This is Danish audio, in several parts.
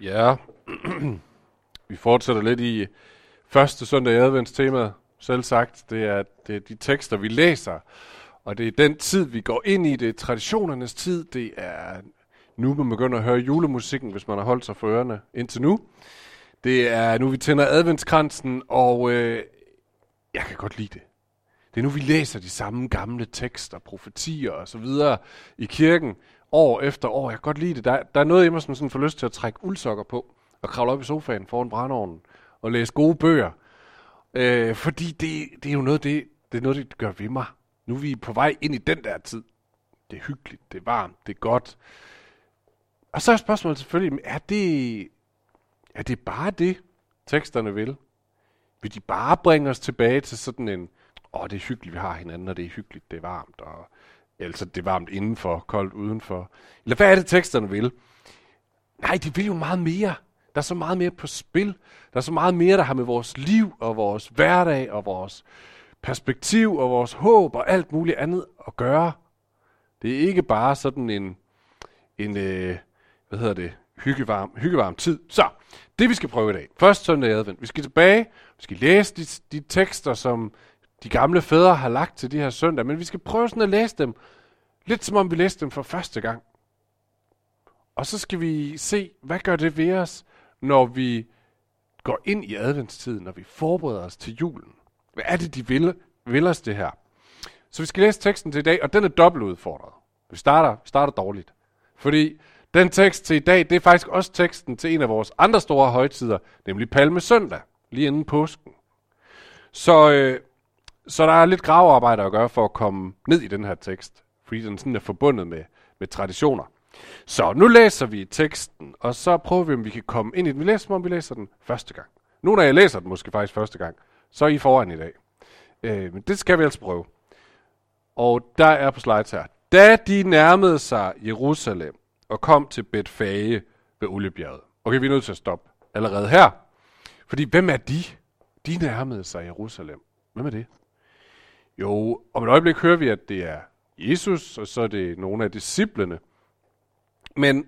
Ja, vi fortsætter lidt i første søndag i adventstemaet. Selv sagt, det er, det er de tekster, vi læser, og det er den tid, vi går ind i. Det er traditionernes tid. Det er nu, man begynder at høre julemusikken, hvis man har holdt sig for ørerne indtil nu. Det er nu, vi tænder adventskransen, og øh, jeg kan godt lide det. Det er nu, vi læser de samme gamle tekster, profetier og så videre i kirken år efter år. Jeg kan godt lide det. Der, der er noget i mig, som sådan får lyst til at trække uldsokker på og kravle op i sofaen foran brændeovnen og læse gode bøger. Øh, fordi det, det er jo noget, det, det er noget, det gør ved mig. Nu er vi på vej ind i den der tid. Det er hyggeligt, det er varmt, det er godt. Og så er spørgsmålet selvfølgelig, er det, er det bare det, teksterne vil? Vil de bare bringe os tilbage til sådan en, åh, oh, det er hyggeligt, vi har hinanden, og det er hyggeligt, det er varmt, og altså det er varmt indenfor, koldt udenfor. Eller hvad er det, teksterne vil? Nej, de vil jo meget mere. Der er så meget mere på spil. Der er så meget mere, der har med vores liv og vores hverdag og vores perspektiv og vores håb og alt muligt andet at gøre. Det er ikke bare sådan en, en øh, hvad hedder det, hyggevarm, hyggevarm tid. Så, det vi skal prøve i dag. Først søndag i advent. Vi skal tilbage, vi skal læse de, de tekster, som de gamle fædre har lagt til de her søndag, men vi skal prøve sådan at læse dem, lidt som om vi læste dem for første gang. Og så skal vi se, hvad gør det ved os, når vi går ind i adventstiden, når vi forbereder os til julen. Hvad er det, de vil, vil os det her? Så vi skal læse teksten til i dag, og den er dobbelt udfordret. Vi starter, vi starter dårligt. Fordi den tekst til i dag, det er faktisk også teksten til en af vores andre store højtider, nemlig Palme Søndag, lige inden påsken. Så, øh, så der er lidt gravearbejde at gøre for at komme ned i den her tekst, fordi den sådan er forbundet med, med traditioner. Så nu læser vi teksten, og så prøver vi, om vi kan komme ind i den. Vi læser, om vi læser den første gang. Nogle af jer læser den måske faktisk første gang, så er I foran i dag. Øh, men det skal vi altså prøve. Og der er på slides her. Da de nærmede sig Jerusalem og kom til Betfage ved Oliebjerget. Okay, vi er nødt til at stoppe allerede her. Fordi hvem er de? De nærmede sig Jerusalem. Hvem er det? Jo, om et øjeblik hører vi, at det er Jesus, og så er det nogle af disciplene. Men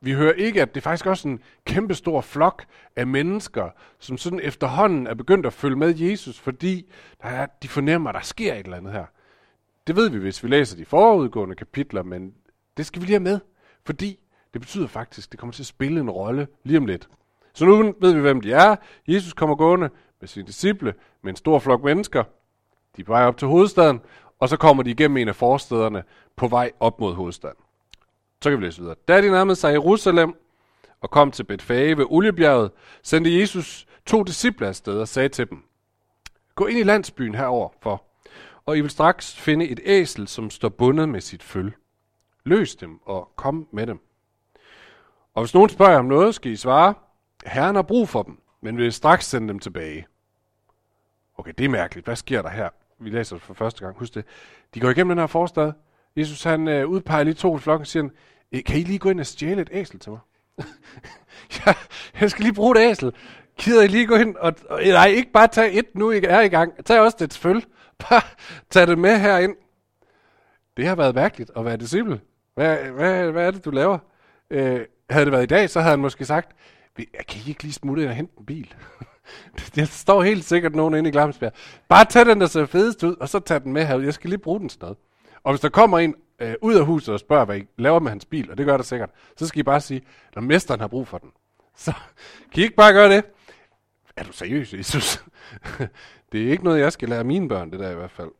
vi hører ikke, at det er faktisk også en kæmpe stor flok af mennesker, som sådan efterhånden er begyndt at følge med Jesus, fordi der er, de fornemmer, at der sker et eller andet her. Det ved vi, hvis vi læser de forudgående kapitler, men det skal vi lige have med, fordi det betyder faktisk, at det kommer til at spille en rolle lige om lidt. Så nu ved vi, hvem de er. Jesus kommer gående med sine disciple, med en stor flok mennesker. De er på vej op til hovedstaden, og så kommer de igennem en af forstederne på vej op mod hovedstaden. Så kan vi læse videre. Da de nærmede sig Jerusalem og kom til Betfage ved Oliebjerget, sendte Jesus to disciple afsted og sagde til dem, Gå ind i landsbyen herover for, og I vil straks finde et æsel, som står bundet med sit føl. Løs dem og kom med dem. Og hvis nogen spørger om noget, skal I svare, Herren har brug for dem, men vil straks sende dem tilbage. Okay, det er mærkeligt. Hvad sker der her? Vi læser det for første gang. Husk det. De går igennem den her forstad. Jesus han øh, udpeger lige to i flokken og siger, e, kan I lige gå ind og stjæle et æsel til mig? ja, jeg skal lige bruge et æsel. Gider I lige gå ind og, og nej, ikke bare tage et nu, I er i gang. Tag også det føl. Bare tag det med herind. Det har været mærkeligt at være disciple. Hvad, hvad, hvad er det, du laver? Øh, havde det været i dag, så havde han måske sagt, kan I ikke lige smutte ind og hente en bil? Der står helt sikkert nogen inde i Glamsbjerg. Bare tag den, der ser fedest ud, og så tag den med herud. Jeg skal lige bruge den sådan noget. Og hvis der kommer en øh, ud af huset og spørger, hvad I laver med hans bil, og det gør der sikkert, så skal I bare sige, at mesteren har brug for den. Så kan I ikke bare gøre det? Er du seriøs, Jesus? det er ikke noget, jeg skal lære mine børn, det der i hvert fald.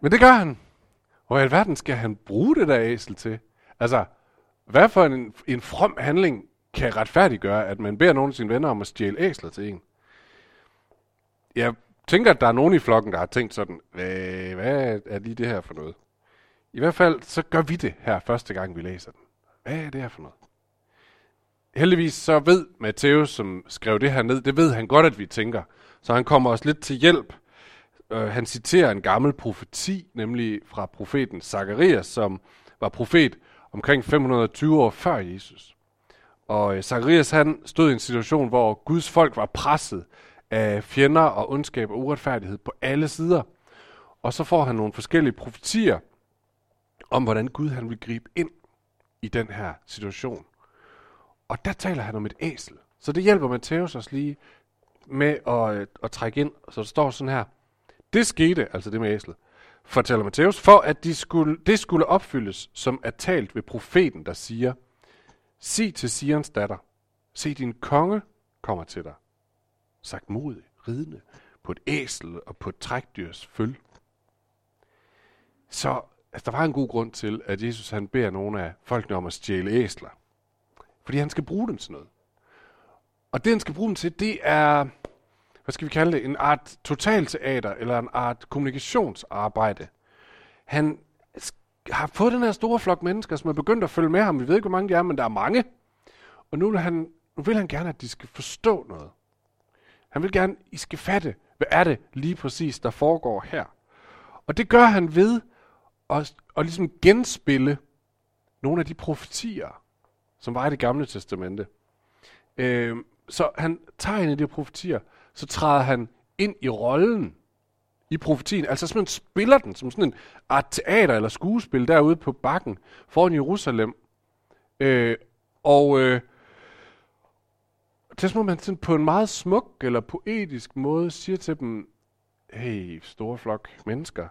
Men det gør han. Og i alverden skal han bruge det der æsel til? Altså, hvad for en, en from handling kan retfærdiggøre, at man beder nogle af sine venner om at stjæle æsler til en? Jeg tænker, at der er nogen i flokken, der har tænkt sådan, hvad, hvad er lige det her for noget? I hvert fald, så gør vi det her første gang, vi læser den. Hvad er det her for noget? Heldigvis så ved Matthæus, som skrev det her ned, det ved han godt, at vi tænker. Så han kommer os lidt til hjælp. Uh, han citerer en gammel profeti, nemlig fra profeten Zakarias, som var profet omkring 520 år før Jesus. Og øh, Zacharias han stod i en situation, hvor Guds folk var presset af fjender og ondskab og uretfærdighed på alle sider. Og så får han nogle forskellige profetier om, hvordan Gud han vil gribe ind i den her situation. Og der taler han om et æsel. Så det hjælper Matthæus os lige med at, øh, at trække ind. Så det står sådan her. Det skete, altså det med æslet, fortæller Matthæus, for at de skulle, det skulle opfyldes, som er talt ved profeten, der siger, sig til Sions datter, se din konge kommer til dig. Sagt modig, ridende, på et æsel og på et trækdyrs føl. Så altså, der var en god grund til, at Jesus han beder nogle af folkene om at stjæle æsler. Fordi han skal bruge dem til noget. Og det, han skal bruge dem til, det er, hvad skal vi kalde det, en art totalteater, eller en art kommunikationsarbejde. Han har fået den her store flok mennesker, som er begyndt at følge med ham. Vi ved ikke, hvor mange de er, men der er mange. Og nu vil han, nu vil han gerne, at de skal forstå noget. Han vil gerne, at I skal fatte, hvad er det lige præcis, der foregår her. Og det gør han ved at, at ligesom genspille nogle af de profetier, som var i det gamle testamente. Øh, så han tager en af de profetier, så træder han ind i rollen i profetien. Altså simpelthen spiller den som sådan en art teater eller skuespil derude på bakken foran Jerusalem. Øh, og øh, det er som man sådan på en meget smuk eller poetisk måde siger til dem, hey, store flok mennesker,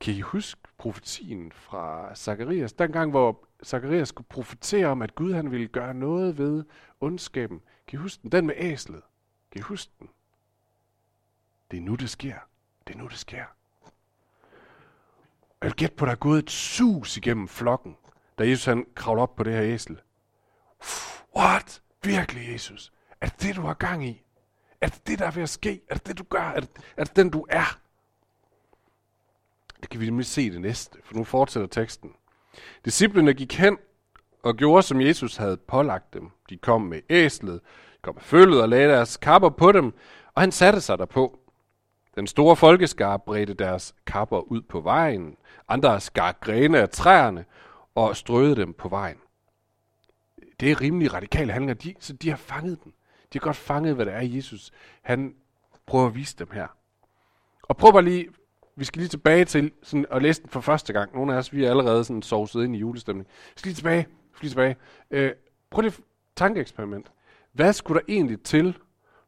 kan I huske profetien fra Zakarias? Dengang, hvor Zakarias skulle profetere om, at Gud han ville gøre noget ved ondskaben. Kan I huske den? Den med æslet. Kan I huske den? Det er nu, det sker. Det er nu, det sker. Jeg vil gætte på, at der er gået et sus igennem flokken, da Jesus han kravler op på det her æsel. What? Virkelig, Jesus? Er det det, du har gang i? Er det det, der er ved at ske? Er det det, du gør? Er det, er det den, du er? Det kan vi nemlig se det næste, for nu fortsætter teksten. Disciplerne gik hen og gjorde, som Jesus havde pålagt dem. De kom med æslet, kom med følget og lagde deres kapper på dem, og han satte sig derpå. Den store folkeskar bredte deres kapper ud på vejen. Andre skar grene af træerne og strøede dem på vejen. Det er rimelig radikale handlinger, de, så de har fanget den. De har godt fanget, hvad det er, Jesus han prøver at vise dem her. Og prøv bare lige, vi skal lige tilbage til sådan, at læse den for første gang. Nogle af os, vi er allerede sådan sovset ind i julestemning. Vi skal lige tilbage. Vi skal lige tilbage. Øh, prøv lige tankeeksperiment. Hvad skulle der egentlig til,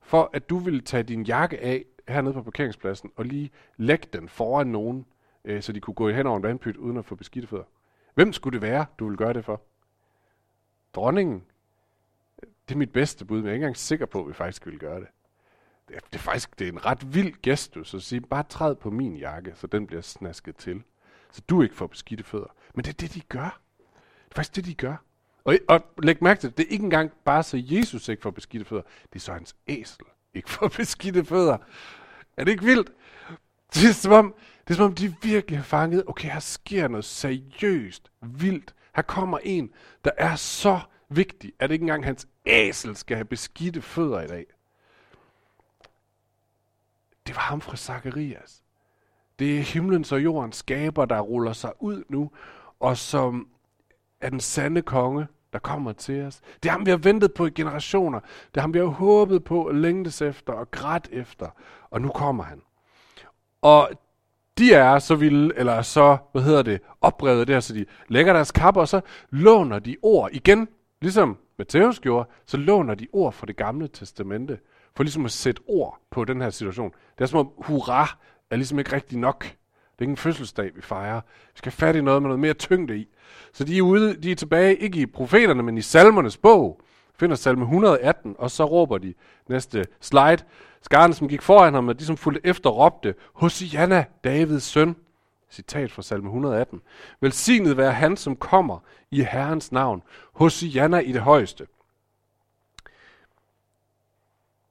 for at du ville tage din jakke af hernede på parkeringspladsen, og lige lægge den foran nogen, øh, så de kunne gå hen over en vandpyt, uden at få beskidte fødder? Hvem skulle det være, du ville gøre det for? Dronningen? Det er mit bedste bud, men jeg er ikke engang sikker på, at vi faktisk ville gøre det. Det er, det er faktisk det er en ret vild gestus at sige, bare træd på min jakke, så den bliver snasket til. Så du ikke får beskidte fødder. Men det er det, de gør. Det er faktisk det, de gør. Og, og læg mærke til, det er ikke engang bare så Jesus ikke får beskidte fødder. Det er så hans æsel ikke får beskidte fødder. Er det ikke vildt? Det er som om, det er som om de virkelig har fanget, okay, her sker noget seriøst, vildt. Her kommer en, der er så vigtig, at ikke engang hans æsel skal have beskidte fødder i dag. Det var ham fra Zakarias. Det er himlens og jordens skaber, der ruller sig ud nu, og som er den sande konge, der kommer til os. Det er ham, vi har ventet på i generationer. Det er ham, vi har håbet på og længtes efter og grædt efter. Og nu kommer han. Og de er så vilde, eller så, hvad hedder det, oprevet der, så de lægger deres kapper, og så låner de ord igen, ligesom Matthæus gjorde, så låner de ord fra det gamle testamente, for ligesom at sætte ord på den her situation. Det er som om hurra er ligesom ikke rigtig nok. Det er ikke en fødselsdag, vi fejrer. Vi skal have fat i noget med noget mere tyngde i. Så de er, ude, de er tilbage, ikke i profeterne, men i salmernes bog. Finder salme 118, og så råber de næste slide. Skaren, som gik foran ham, og de som fulgte efter, råbte, Hosianna, Davids søn. Citat fra salme 118. Velsignet være han, som kommer i Herrens navn. Hosianna i det højeste.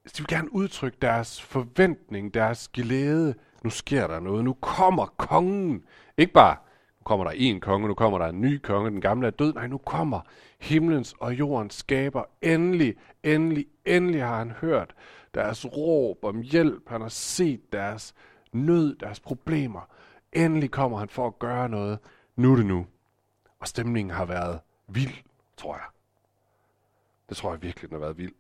De vil gerne udtrykke deres forventning, deres glæde. Nu sker der noget. Nu kommer kongen. Ikke bare, nu kommer der en konge, nu kommer der en ny konge, den gamle er død. Nej, nu kommer himlens og jordens skaber. Endelig, endelig, endelig har han hørt deres råb om hjælp. Han har set deres nød, deres problemer. Endelig kommer han for at gøre noget. Nu er det nu. Og stemningen har været vild, tror jeg. Det tror jeg virkelig, den har været vild.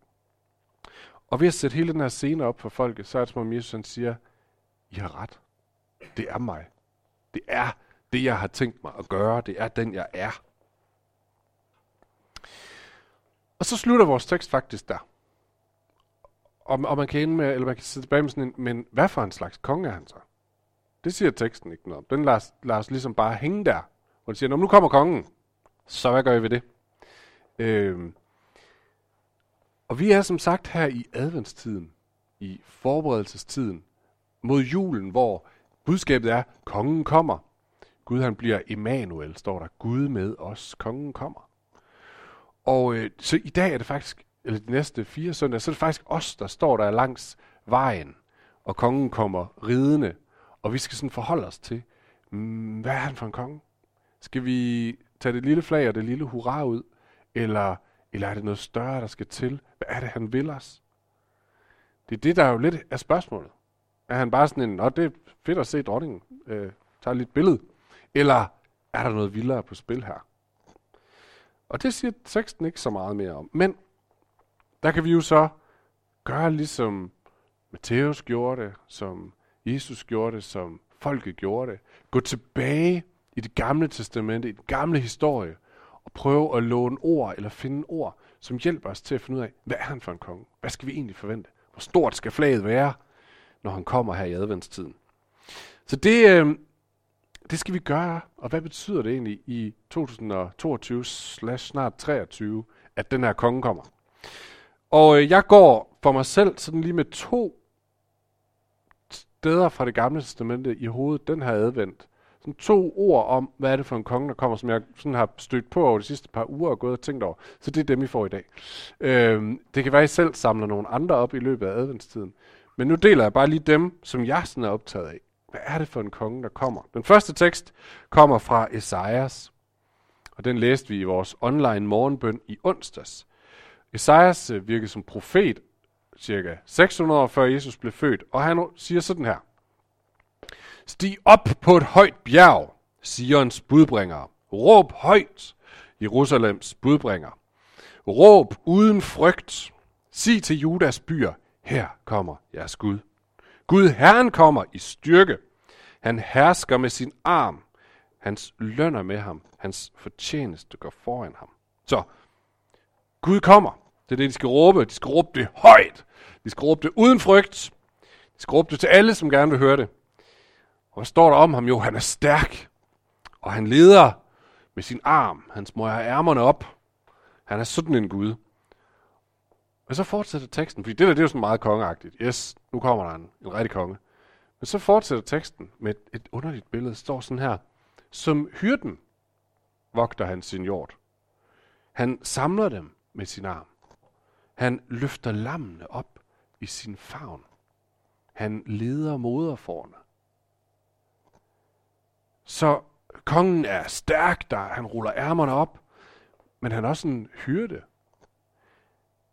Og ved at sætte hele den her scene op for folket, så er det som om Jesus han siger, i har ret. Det er mig. Det er det, jeg har tænkt mig at gøre. Det er den, jeg er. Og så slutter vores tekst faktisk der. Og, og man kan ende med, eller man kan sidde tilbage med sådan en, men hvad for en slags konge er han så? Det siger teksten ikke noget om. Den lader, lader os ligesom bare hænge der. Hvor den siger, når nu kommer kongen, så hvad gør I ved det? Øhm, og vi er som sagt her i adventstiden, i forberedelsestiden, mod julen, hvor budskabet er, kongen kommer. Gud han bliver Emmanuel, står der. Gud med os, kongen kommer. Og øh, så i dag er det faktisk, eller de næste fire søndage, så er det faktisk os, der står der langs vejen, og kongen kommer ridende, og vi skal sådan forholde os til, mm, hvad er han for en konge? Skal vi tage det lille flag og det lille hurra ud, eller, eller er det noget større, der skal til? Hvad er det, han vil os? Det er det, der er jo lidt af spørgsmålet. Er han bare sådan en, Nå, det er fedt at se dronningen, øh, tager lidt billede. Eller er der noget vildere på spil her? Og det siger teksten ikke så meget mere om. Men der kan vi jo så gøre ligesom Matthæus gjorde det, som Jesus gjorde det, som folket gjorde det. Gå tilbage i det gamle testamente, i den gamle historie, og prøve at låne ord eller finde ord, som hjælper os til at finde ud af, hvad er han for en konge? Hvad skal vi egentlig forvente? Hvor stort skal flaget være, når han kommer her i adventstiden? Så det, øh, det skal vi gøre, og hvad betyder det egentlig i 2022-snart 23, at den her konge kommer? Og øh, jeg går for mig selv sådan lige med to steder fra det gamle testamente i hovedet den her advent. Sådan to ord om, hvad er det for en konge, der kommer, som jeg sådan har stødt på over de sidste par uger og gået og tænkt over. Så det er dem, I får i dag. Øh, det kan være, at I selv samler nogle andre op i løbet af adventstiden. Men nu deler jeg bare lige dem, som jeg sådan er optaget af. Hvad er det for en konge, der kommer? Den første tekst kommer fra Esajas, og den læste vi i vores online morgenbøn i onsdags. Esajas øh, virkede som profet cirka 600 år før Jesus blev født, og han siger sådan her. Stig op på et højt bjerg, Sions budbringer. Råb højt, Jerusalems budbringer. Råb uden frygt. Sig til Judas byer, her kommer jeres Gud. Gud Herren kommer i styrke. Han hersker med sin arm. Hans lønner med ham. Hans fortjeneste går foran ham. Så, Gud kommer. Det er det, de skal råbe. De skal råbe det højt. De skal råbe det uden frygt. De skal råbe det til alle, som gerne vil høre det. Og hvad står der om ham? Jo, han er stærk. Og han leder med sin arm. Han smøger ærmerne op. Han er sådan en Gud. Og så fortsætter teksten, fordi det der det er jo sådan meget kongeagtigt. Yes, nu kommer der en, en rigtig konge. Men så fortsætter teksten med et, et underligt billede. Det står sådan her. Som hyrden vogter han sin jord. Han samler dem med sin arm. Han løfter lammene op i sin favn. Han leder moderforne. Så kongen er stærk, der han ruller ærmerne op, men han er også en hyrde.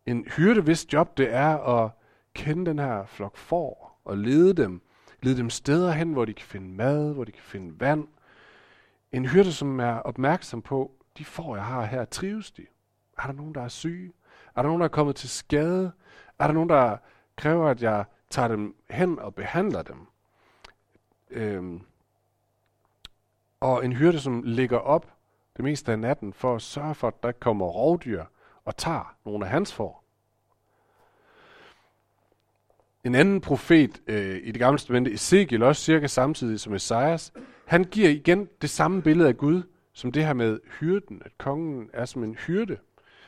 En hyrde, hvis job det er at kende den her flok får og lede dem. Lede dem steder hen, hvor de kan finde mad, hvor de kan finde vand. En hyrde, som er opmærksom på, de får, jeg har her, trives de? Er der nogen, der er syge? Er der nogen, der er kommet til skade? Er der nogen, der kræver, at jeg tager dem hen og behandler dem? Øhm, og en hyrde, som ligger op det meste af natten for at sørge for, at der kommer rovdyr og tager nogle af hans får. En anden profet øh, i det gamle testamente, Ezekiel, også cirka samtidig som Esajas, han giver igen det samme billede af Gud, som det her med hyrden, at kongen er som en hyrde.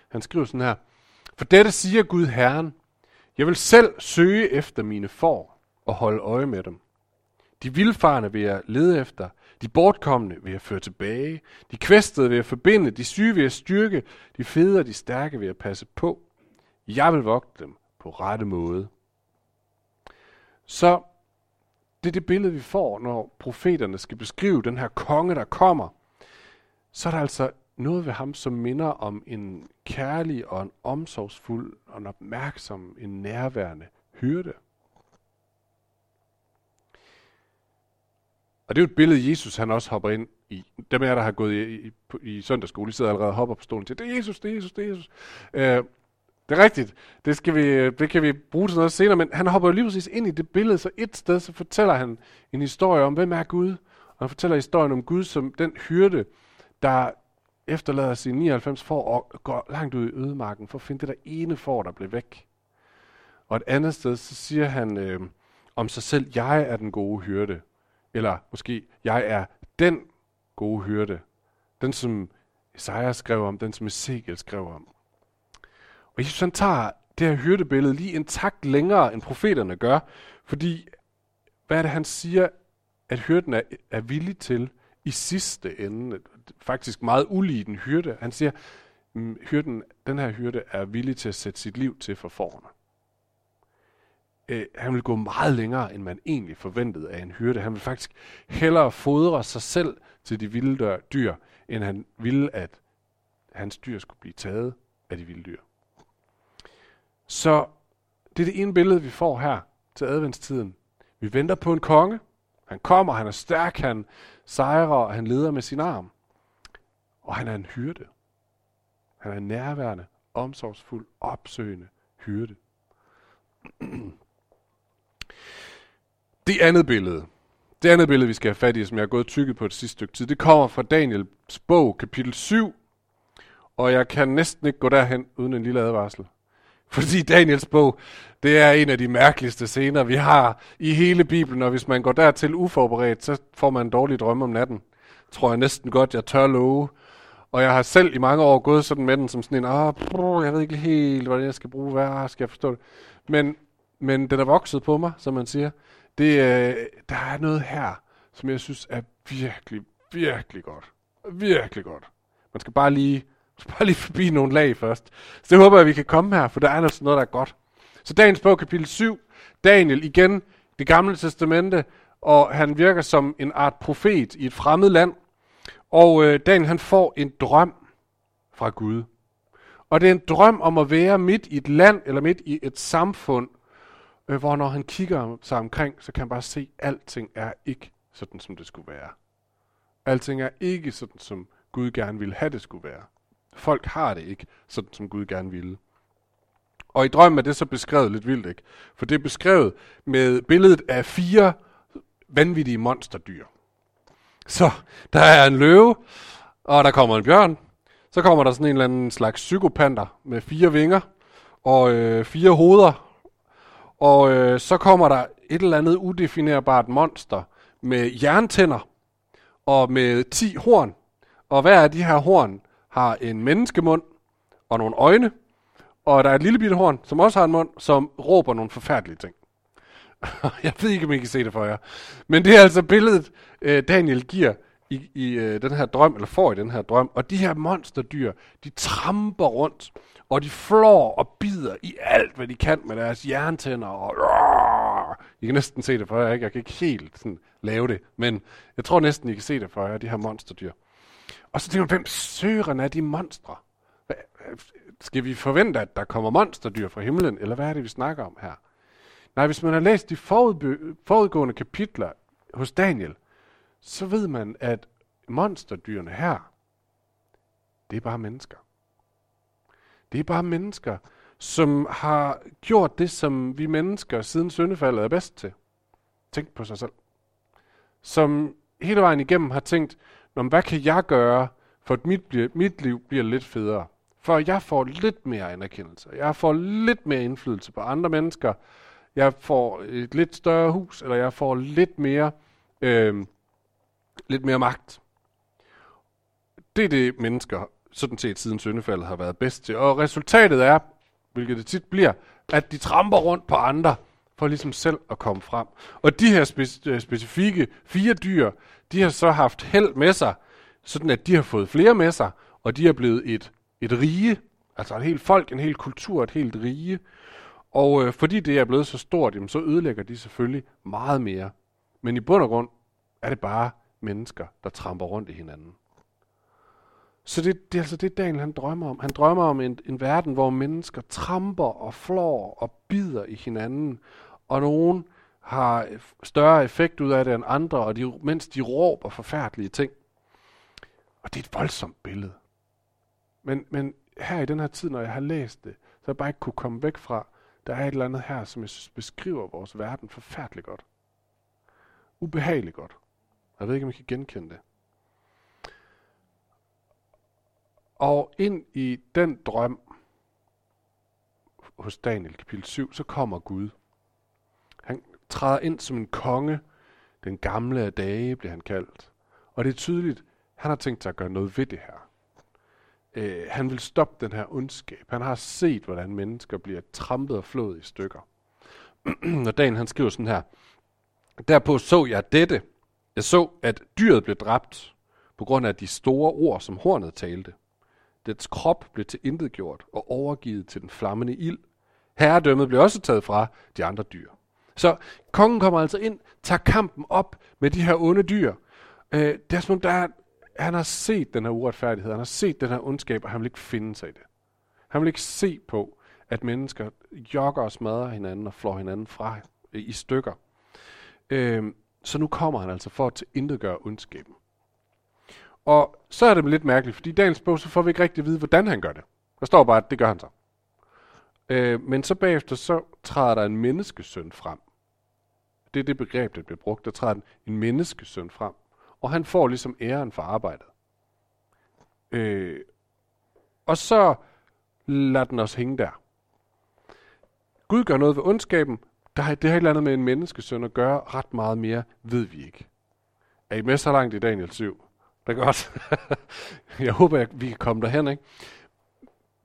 Han skriver sådan her, For dette siger Gud Herren, jeg vil selv søge efter mine får og holde øje med dem. De vilfarne vil jeg lede efter, de bortkommende vil jeg føre tilbage, de kvæstede vil jeg forbinde, de syge vil jeg styrke, de fede og de stærke vil jeg passe på. Jeg vil vogte dem på rette måde. Så det er det billede, vi får, når profeterne skal beskrive den her konge, der kommer. Så er der altså noget ved ham, som minder om en kærlig og en omsorgsfuld og en opmærksom, en nærværende hyrde. Og det er jo et billede, Jesus han også hopper ind i. Dem af jer, der har gået i, i, i søndagsskole, I sidder allerede og hopper på stolen til, det er Jesus, det er Jesus, det er Jesus. Øh, det er rigtigt. Det, skal vi, det kan vi bruge til noget senere, men han hopper jo lige præcis ind i det billede, så et sted så fortæller han en historie om, hvem er Gud? Og han fortæller historien om Gud som den hyrde, der efterlader sine 99 får og går langt ud i ødemarken for at finde det der ene får, der blev væk. Og et andet sted, så siger han øh, om sig selv, jeg er den gode hyrde. Eller måske, jeg er den gode hyrde. Den, som Isaiah skrev om, den som Ezekiel skrev om. Og Jesus han tager det her hyrdebillede lige en takt længere, end profeterne gør, fordi hvad er det, han siger, at hyrden er, er villig til i sidste ende? Faktisk meget ulig den hyrde. Han siger, mm, hyrden, den her hyrde er villig til at sætte sit liv til for forerne. Øh, han vil gå meget længere, end man egentlig forventede af en hyrde. Han vil faktisk hellere fodre sig selv til de vilde dyr, end han ville, at hans dyr skulle blive taget af de vilde dyr. Så det er det ene billede, vi får her til adventstiden. Vi venter på en konge. Han kommer, han er stærk, han sejrer, og han leder med sin arm. Og han er en hyrde. Han er en nærværende, omsorgsfuld, opsøgende hyrde. Det andet billede, det andet billede, vi skal have fat i, som jeg har gået tykket på et sidste stykke tid, det kommer fra Daniels bog, kapitel 7, og jeg kan næsten ikke gå derhen uden en lille advarsel. Fordi Daniels bog, det er en af de mærkeligste scener, vi har i hele Bibelen, og hvis man går dertil uforberedt, så får man en dårlig drøm om natten. Tror jeg næsten godt, jeg tør love. Og jeg har selv i mange år gået sådan med den som sådan en, ah, bror, jeg ved ikke helt, hvordan jeg skal bruge, hvad skal jeg forstå det. Men, men den er vokset på mig, som man siger. Det, øh, der er noget her, som jeg synes er virkelig, virkelig godt. Virkelig godt. Man skal bare lige skal bare lige forbi nogle lag først. Så det håber jeg, vi kan komme her, for der er altså noget, der er godt. Så dagens bog, kapitel 7. Daniel, igen, det gamle testamente, og han virker som en art profet i et fremmed land. Og øh, Daniel, han får en drøm fra Gud. Og det er en drøm om at være midt i et land, eller midt i et samfund, øh, hvor når han kigger sig omkring, så kan han bare se, at alting er ikke sådan, som det skulle være. Alting er ikke sådan, som Gud gerne ville have, det skulle være. Folk har det ikke, sådan som Gud gerne ville. Og i drømmen er det så beskrevet lidt vildt, ikke? For det er beskrevet med billedet af fire vanvittige monsterdyr. Så der er en løve, og der kommer en bjørn. Så kommer der sådan en eller anden slags psykopanter med fire vinger og øh, fire hoveder. Og øh, så kommer der et eller andet udefinerbart monster med jerntænder og med ti horn. Og hver af de her horn har en menneskemund og nogle øjne, og der er et lille bitte horn, som også har en mund, som råber nogle forfærdelige ting. jeg ved ikke, om I kan se det for jer. Men det er altså billedet, øh, Daniel giver i, i øh, den her drøm, eller får i den her drøm. Og de her monsterdyr, de tramper rundt, og de flår og bider i alt, hvad de kan med deres jerntænder. Og, I kan næsten se det for jer, ikke? Jeg kan ikke helt sådan, lave det, men jeg tror næsten, I kan se det for jer, de her monsterdyr. Og så tænker man, hvem søren er de monstre? Skal vi forvente, at der kommer monsterdyr fra himlen, eller hvad er det, vi snakker om her? Nej, hvis man har læst de forudgående kapitler hos Daniel, så ved man, at monsterdyrene her, det er bare mennesker. Det er bare mennesker, som har gjort det, som vi mennesker siden syndefaldet er bedst til. Tænk på sig selv. Som hele vejen igennem har tænkt, hvad kan jeg gøre, for at mit, bliver, mit liv bliver lidt federe? For jeg får lidt mere anerkendelse. Jeg får lidt mere indflydelse på andre mennesker. Jeg får et lidt større hus, eller jeg får lidt mere, øh, lidt mere magt. Det er det, mennesker sådan set siden Søndefaldet har været bedst til. Og resultatet er, hvilket det tit bliver, at de tramper rundt på andre, for ligesom selv at komme frem. Og de her spe- øh, specifikke fire dyr, de har så haft held med sig, sådan at de har fået flere med sig, og de er blevet et, et rige, altså et helt folk, en hel kultur, et helt rige. Og øh, fordi det er blevet så stort, jamen, så ødelægger de selvfølgelig meget mere. Men i bund og grund er det bare mennesker, der tramper rundt i hinanden. Så det, det er altså det, Daniel han drømmer om. Han drømmer om en, en verden, hvor mennesker tramper og flår og bider i hinanden, og nogen har større effekt ud af det end andre, og de, mens de råber forfærdelige ting. Og det er et voldsomt billede. Men, men her i den her tid, når jeg har læst det, så har jeg bare ikke kunne komme væk fra, der er et eller andet her, som jeg synes beskriver vores verden forfærdeligt godt. Ubehageligt godt. Jeg ved ikke, om I kan genkende det. Og ind i den drøm hos Daniel kapitel 7, så kommer Gud. Han træder ind som en konge. Den gamle af dage bliver han kaldt. Og det er tydeligt, han har tænkt sig at gøre noget ved det her. Øh, han vil stoppe den her ondskab. Han har set, hvordan mennesker bliver trampet og flået i stykker. og Daniel han skriver sådan her. Derpå så jeg dette. Jeg så, at dyret blev dræbt på grund af de store ord, som hornet talte. Dets krop blev til intet gjort og overgivet til den flammende ild. Herredømmet blev også taget fra de andre dyr. Så kongen kommer altså ind, tager kampen op med de her onde dyr. Øh, det er som om, der er, han har set den her uretfærdighed, han har set den her ondskab, og han vil ikke finde sig i det. Han vil ikke se på, at mennesker jogger og smadrer hinanden og flår hinanden fra øh, i stykker. Øh, så nu kommer han altså for at gøre ondskaben. Og så er det lidt mærkeligt, fordi i dagens bog, så får vi ikke rigtig at vide, hvordan han gør det. Der står bare, at det gør han så. Øh, men så bagefter, så træder der en menneskesøn frem. Det er det begreb, der bliver brugt. Der træder en menneskesøn frem. Og han får ligesom æren for arbejdet. Øh, og så lader den os hænge der. Gud gør noget ved ondskaben. Der har, det har et eller andet med en menneskesøn at gøre. Ret meget mere ved vi ikke. Er I med så langt i Daniel 7? Det er godt. jeg håber, at vi kan komme derhen, ikke?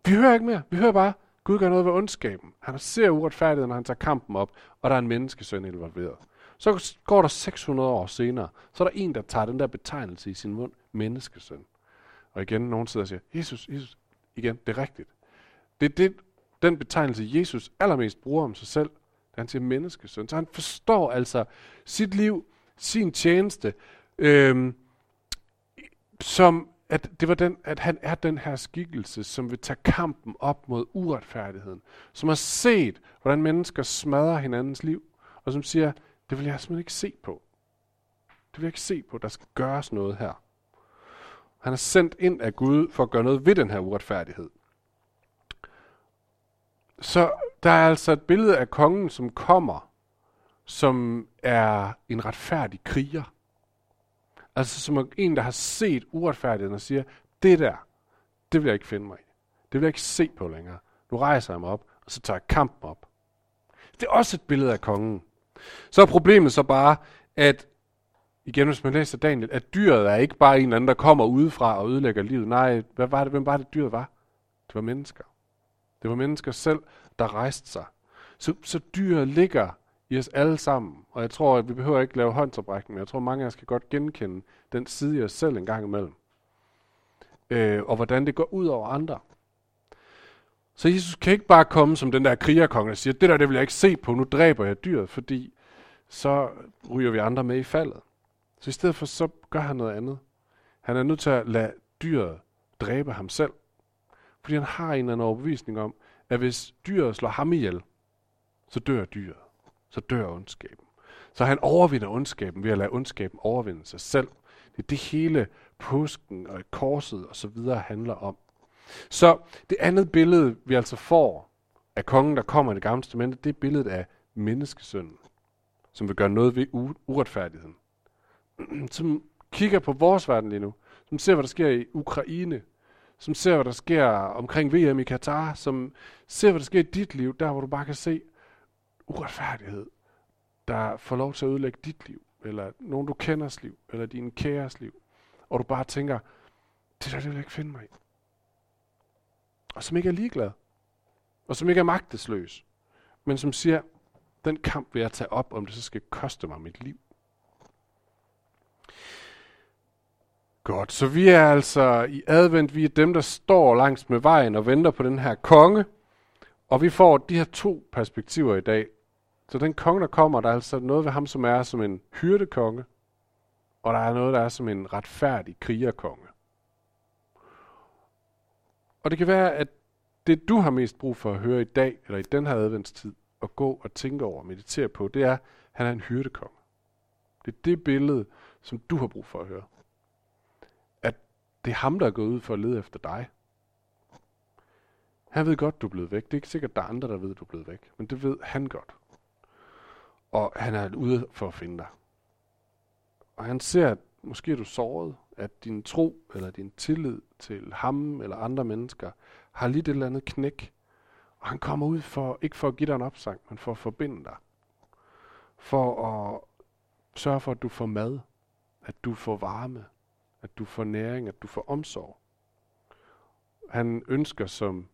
Vi hører ikke mere. Vi hører bare, Gud gør noget ved ondskaben. Han ser uretfærdigheden, når han tager kampen op, og der er en menneskesøn involveret. Så går der 600 år senere, så er der en, der tager den der betegnelse i sin mund, menneskesøn. Og igen, nogen sidder og siger, Jesus, Jesus, igen, det er rigtigt. Det er det, den betegnelse, Jesus allermest bruger om sig selv, da han siger menneskesøn. Så han forstår altså sit liv, sin tjeneste, øhm, som at, det var den, at han er den her skikkelse, som vil tage kampen op mod uretfærdigheden. Som har set, hvordan mennesker smadrer hinandens liv. Og som siger, det vil jeg simpelthen ikke se på. Det vil jeg ikke se på. Der skal gøres noget her. Han er sendt ind af Gud for at gøre noget ved den her uretfærdighed. Så der er altså et billede af kongen, som kommer, som er en retfærdig kriger. Altså som en, der har set uretfærdigheden og siger, det der, det vil jeg ikke finde mig i. Det vil jeg ikke se på længere. Nu rejser jeg mig op, og så tager jeg kampen op. Det er også et billede af kongen. Så er problemet så bare, at igen, hvis man læser Daniel, at dyret er ikke bare en eller anden, der kommer udefra og ødelægger livet. Nej, hvad var det, hvem var det, dyret var? Det var mennesker. Det var mennesker selv, der rejste sig. Så, så dyret ligger i os alle sammen. Og jeg tror, at vi behøver ikke lave håndsoprækning, men jeg tror, mange af os kan godt genkende den side i os selv en gang imellem. Øh, og hvordan det går ud over andre. Så Jesus kan ikke bare komme som den der krigerkonge, og siger, det der det vil jeg ikke se på, nu dræber jeg dyret, fordi så ryger vi andre med i faldet. Så i stedet for, så gør han noget andet. Han er nødt til at lade dyret dræbe ham selv. Fordi han har en eller anden overbevisning om, at hvis dyret slår ham ihjel, så dør dyret så dør ondskaben. Så han overvinder ondskaben ved at lade ondskaben overvinde sig selv. Det er det hele påsken og korset og så videre handler om. Så det andet billede, vi altså får af kongen, der kommer i det gamle testamente, det er billedet af menneskesønnen, som vil gøre noget ved uretfærdigheden. Som kigger på vores verden lige nu, som ser, hvad der sker i Ukraine, som ser, hvad der sker omkring VM i Katar, som ser, hvad der sker i dit liv, der hvor du bare kan se, uretfærdighed, der får lov til at ødelægge dit liv, eller nogen du kenders liv, eller din kæres liv, og du bare tænker, det der det vil jeg ikke finde mig i. Og som ikke er ligeglad, og som ikke er magtesløs, men som siger, den kamp vil jeg tage op, om det så skal koste mig mit liv. Godt, så vi er altså i advent, vi er dem, der står langs med vejen og venter på den her konge, og vi får de her to perspektiver i dag. Så den konge, der kommer, der er altså noget ved ham, som er som en hyrdekonge, og der er noget, der er som en retfærdig krigerkonge. Og det kan være, at det du har mest brug for at høre i dag, eller i den her adventstid, at gå og tænke over og meditere på, det er, at han er en hyrdekonge. Det er det billede, som du har brug for at høre. At det er ham, der er gået ud for at lede efter dig. Han ved godt, du er blevet væk. Det er ikke sikkert, at der er andre, der ved, at du er blevet væk. Men det ved han godt og han er ude for at finde dig. Og han ser, at måske er du såret, at din tro eller din tillid til ham eller andre mennesker har lidt et eller andet knæk. Og han kommer ud for, ikke for at give dig en opsang, men for at forbinde dig. For at sørge for, at du får mad, at du får varme, at du får næring, at du får omsorg. Han ønsker, som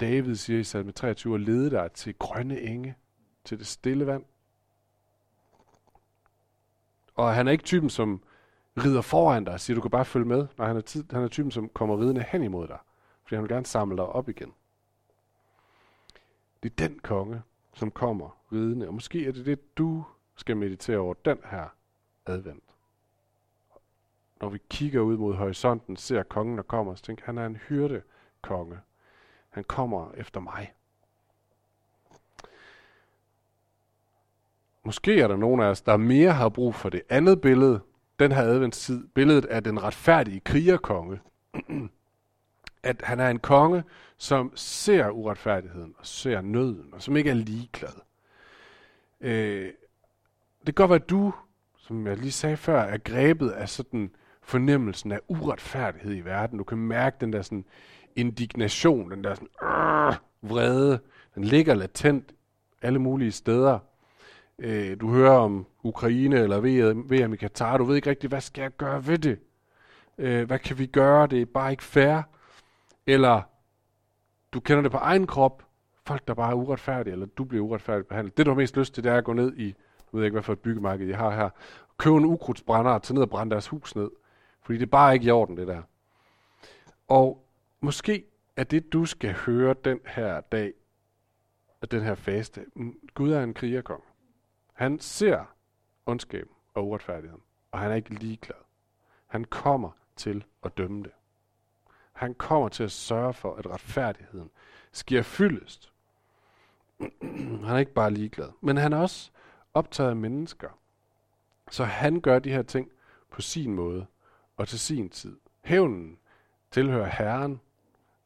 David siger i salme 23, at lede dig til grønne enge, til det stille vand. Og han er ikke typen, som rider foran dig og siger, du kan bare følge med. Nej, han er, tid, han er typen, som kommer ridende hen imod dig. Fordi han vil gerne samle dig op igen. Det er den konge, som kommer ridende. Og måske er det det, du skal meditere over den her advent. Når vi kigger ud mod horisonten, ser kongen, der kommer, så tænker han er en hyrde konge. Han kommer efter mig. Måske er der nogen af os, der mere har brug for det andet billede, den her adventstid, billedet af den retfærdige krigerkonge. at han er en konge, som ser uretfærdigheden og ser nøden, og som ikke er ligeglad. Øh, det kan godt være, at du, som jeg lige sagde før, er grebet af sådan fornemmelsen af uretfærdighed i verden. Du kan mærke den der sådan indignation, den der sådan øh, vrede, den ligger latent alle mulige steder. Øh, du hører om Ukraine eller VM i Katar, du ved ikke rigtig, hvad skal jeg gøre ved det? Øh, hvad kan vi gøre? Det er bare ikke fair. Eller du kender det på egen krop, folk der bare er uretfærdige, eller du bliver uretfærdigt behandlet. Det du har mest lyst til, det er at gå ned i, nu ved ikke hvad for et byggemarked jeg har her, købe en ukrudtsbrænder og tage ned og brænde deres hus ned. Fordi det er bare ikke i orden, det der. Og måske er det, du skal høre den her dag, af den her faste. Mm, Gud er en krigerkong. Han ser ondskaben og uretfærdigheden, og han er ikke ligeglad. Han kommer til at dømme det. Han kommer til at sørge for, at retfærdigheden sker fyldest. han er ikke bare ligeglad, men han er også optaget af mennesker. Så han gør de her ting på sin måde og til sin tid. Hævnen tilhører Herren.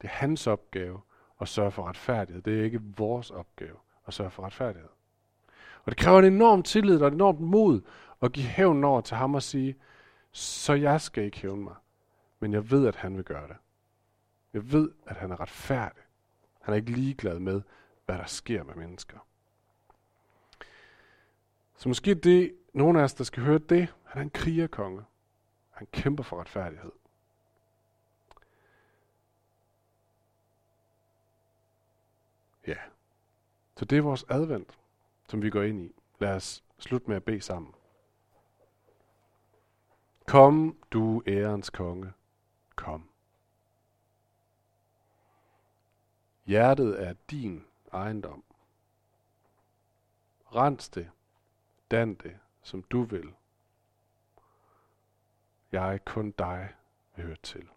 Det er hans opgave at sørge for retfærdighed. Det er ikke vores opgave at sørge for retfærdighed. Og det kræver en enorm tillid og et enormt mod at give hævn over til ham og sige, så jeg skal ikke hævne mig, men jeg ved, at han vil gøre det. Jeg ved, at han er retfærdig. Han er ikke ligeglad med, hvad der sker med mennesker. Så måske det, nogle af os, der skal høre det, han er en krigerkonge. Han kæmper for retfærdighed. Ja. Så det er vores advent, som vi går ind i. Lad os slutte med at bede sammen. Kom, du ærens konge. Kom. Hjertet er din ejendom. Rens det, dan det, som du vil. Jeg kun dig vil høre til.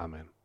Amen.